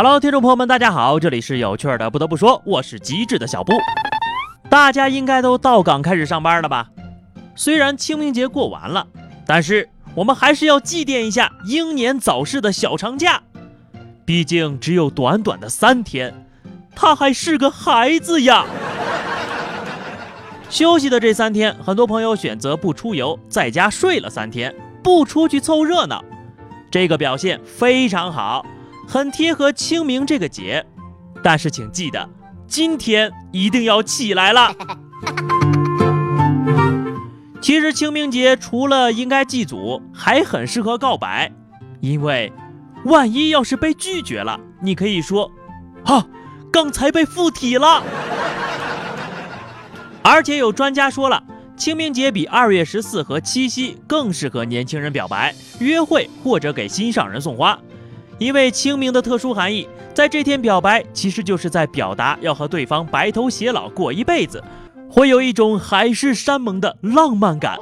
Hello，听众朋友们，大家好，这里是有趣的。不得不说，我是机智的小布。大家应该都到岗开始上班了吧？虽然清明节过完了，但是我们还是要祭奠一下英年早逝的小长假。毕竟只有短短的三天，他还是个孩子呀。休息的这三天，很多朋友选择不出游，在家睡了三天，不出去凑热闹。这个表现非常好。很贴合清明这个节，但是请记得，今天一定要起来了。其实清明节除了应该祭祖，还很适合告白，因为万一要是被拒绝了，你可以说：“啊，刚才被附体了。”而且有专家说了，清明节比二月十四和七夕更适合年轻人表白、约会或者给心上人送花。因为清明的特殊含义，在这天表白，其实就是在表达要和对方白头偕老过一辈子，会有一种海誓山盟的浪漫感。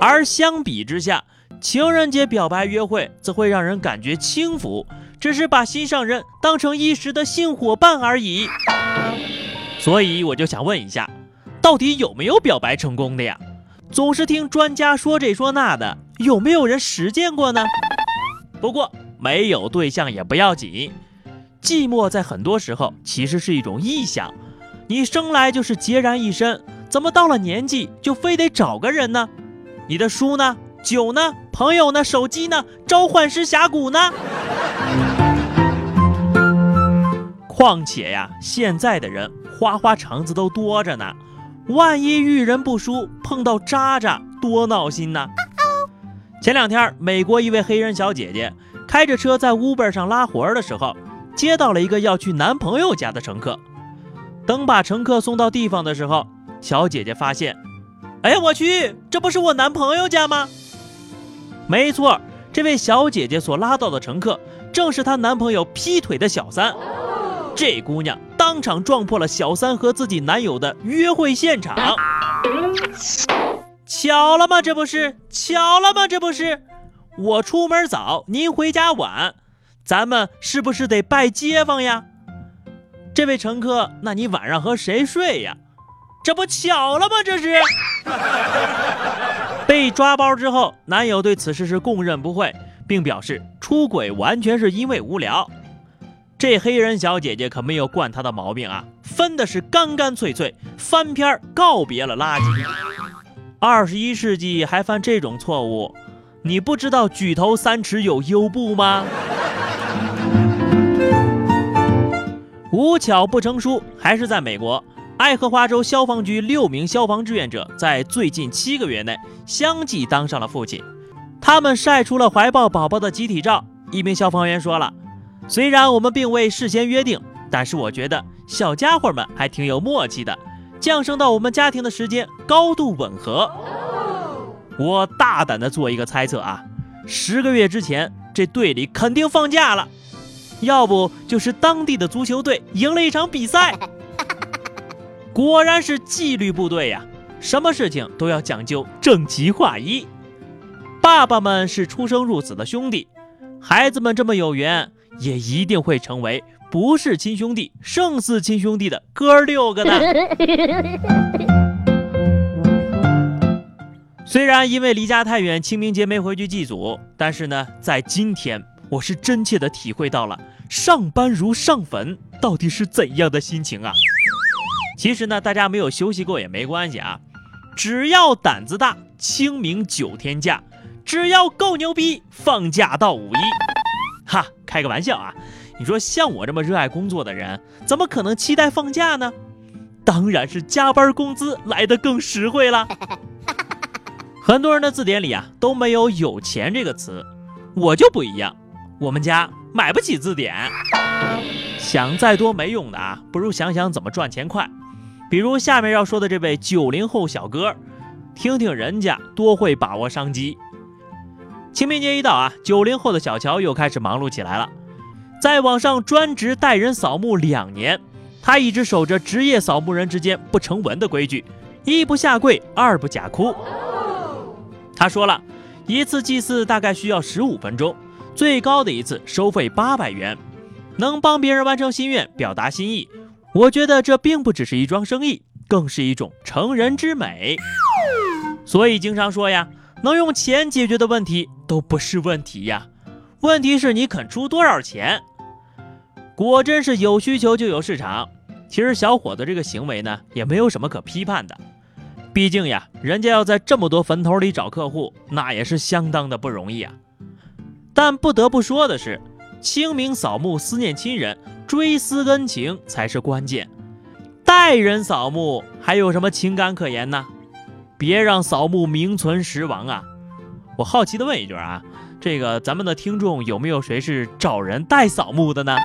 而相比之下，情人节表白约会则会让人感觉轻浮，只是把心上人当成一时的性伙伴而已。所以我就想问一下，到底有没有表白成功的呀？总是听专家说这说那的，有没有人实践过呢？不过。没有对象也不要紧，寂寞在很多时候其实是一种臆想。你生来就是孑然一身，怎么到了年纪就非得找个人呢？你的书呢？酒呢？朋友呢？手机呢？召唤师峡谷呢？况且呀，现在的人花花肠子都多着呢，万一遇人不淑，碰到渣渣，多闹心呢。前两天，美国一位黑人小姐姐。开着车在 Uber 上拉活儿的时候，接到了一个要去男朋友家的乘客。等把乘客送到地方的时候，小姐姐发现，哎呀，我去，这不是我男朋友家吗？没错，这位小姐姐所拉到的乘客正是她男朋友劈腿的小三。这姑娘当场撞破了小三和自己男友的约会现场。巧了吗？这不是巧了吗？这不是。我出门早，您回家晚，咱们是不是得拜街坊呀？这位乘客，那你晚上和谁睡呀？这不巧了吗？这是 被抓包之后，男友对此事是供认不讳，并表示出轨完全是因为无聊。这黑人小姐姐可没有惯他的毛病啊，分的是干干脆脆，翻篇告别了垃圾。二十一世纪还犯这种错误？你不知道举头三尺有优步吗？无巧不成书，还是在美国爱荷华州消防局六名消防志愿者在最近七个月内相继当上了父亲。他们晒出了怀抱宝宝的集体照。一名消防员说了：“虽然我们并未事先约定，但是我觉得小家伙们还挺有默契的，降生到我们家庭的时间高度吻合。”我大胆的做一个猜测啊，十个月之前这队里肯定放假了，要不就是当地的足球队赢了一场比赛。果然是纪律部队呀，什么事情都要讲究整齐划一。爸爸们是出生入死的兄弟，孩子们这么有缘，也一定会成为不是亲兄弟胜似亲兄弟的哥六个的。虽然因为离家太远，清明节没回去祭祖，但是呢，在今天，我是真切的体会到了上班如上坟到底是怎样的心情啊！其实呢，大家没有休息过也没关系啊，只要胆子大，清明九天假，只要够牛逼，放假到五一。哈，开个玩笑啊！你说像我这么热爱工作的人，怎么可能期待放假呢？当然是加班工资来的更实惠了。很多人的字典里啊都没有“有钱”这个词，我就不一样，我们家买不起字典。想再多没用的啊，不如想想怎么赚钱快。比如下面要说的这位九零后小哥，听听人家多会把握商机。清明节一到啊，九零后的小乔又开始忙碌起来了，在网上专职带人扫墓两年，他一直守着职业扫墓人之间不成文的规矩：一不下跪，二不假哭。他说了，一次祭祀大概需要十五分钟，最高的一次收费八百元。能帮别人完成心愿，表达心意，我觉得这并不只是一桩生意，更是一种成人之美。所以经常说呀，能用钱解决的问题都不是问题呀，问题是你肯出多少钱。果真是有需求就有市场。其实小伙子这个行为呢，也没有什么可批判的。毕竟呀，人家要在这么多坟头里找客户，那也是相当的不容易啊。但不得不说的是，清明扫墓思念亲人，追思恩情才是关键。代人扫墓还有什么情感可言呢？别让扫墓名存实亡啊！我好奇的问一句啊，这个咱们的听众有没有谁是找人代扫墓的呢？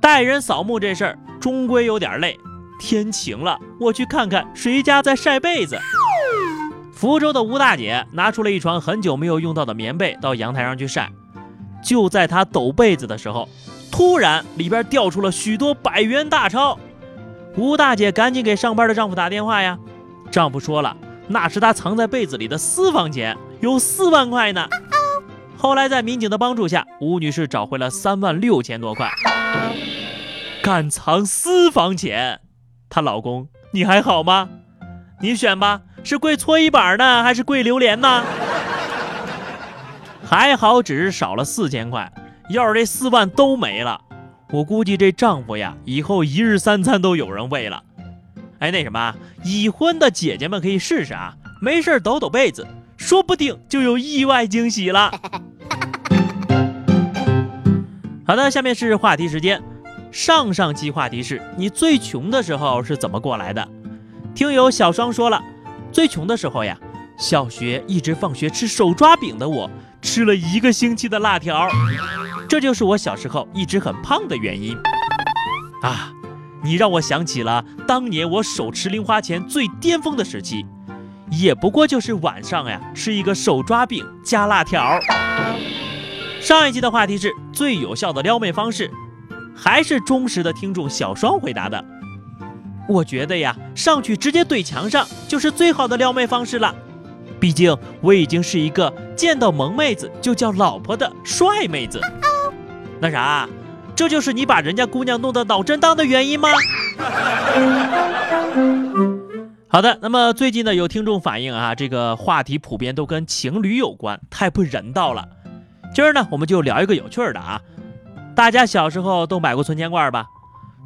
代人扫墓这事儿终归有点累。天晴了，我去看看谁家在晒被子。福州的吴大姐拿出了一床很久没有用到的棉被到阳台上去晒。就在她抖被子的时候，突然里边掉出了许多百元大钞。吴大姐赶紧给上班的丈夫打电话呀。丈夫说了，那是她藏在被子里的私房钱，有四万块呢。后来在民警的帮助下，吴女士找回了三万六千多块。敢藏私房钱，她老公你还好吗？你选吧，是跪搓衣板呢，还是跪榴莲呢？还好只是少了四千块，要是这四万都没了，我估计这丈夫呀，以后一日三餐都有人喂了。哎，那什么，已婚的姐姐们可以试试啊，没事抖抖被子，说不定就有意外惊喜了。好的，下面是话题时间。上上期话题是你最穷的时候是怎么过来的？听友小双说了，最穷的时候呀，小学一直放学吃手抓饼的我，吃了一个星期的辣条，这就是我小时候一直很胖的原因。啊，你让我想起了当年我手持零花钱最巅峰的时期，也不过就是晚上呀吃一个手抓饼加辣条。上一期的话题是最有效的撩妹方式。还是忠实的听众小双回答的，我觉得呀，上去直接怼墙上就是最好的撩妹方式了。毕竟我已经是一个见到萌妹子就叫老婆的帅妹子。那啥，这就是你把人家姑娘弄得脑震荡的原因吗？好的，那么最近呢，有听众反映啊，这个话题普遍都跟情侣有关，太不人道了。今儿呢，我们就聊一个有趣的啊。大家小时候都买过存钱罐吧？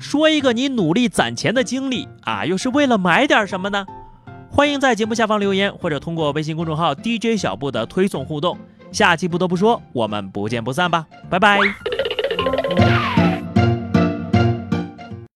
说一个你努力攒钱的经历啊，又是为了买点什么呢？欢迎在节目下方留言，或者通过微信公众号 DJ 小布的推送互动。下期不得不说，我们不见不散吧，拜拜。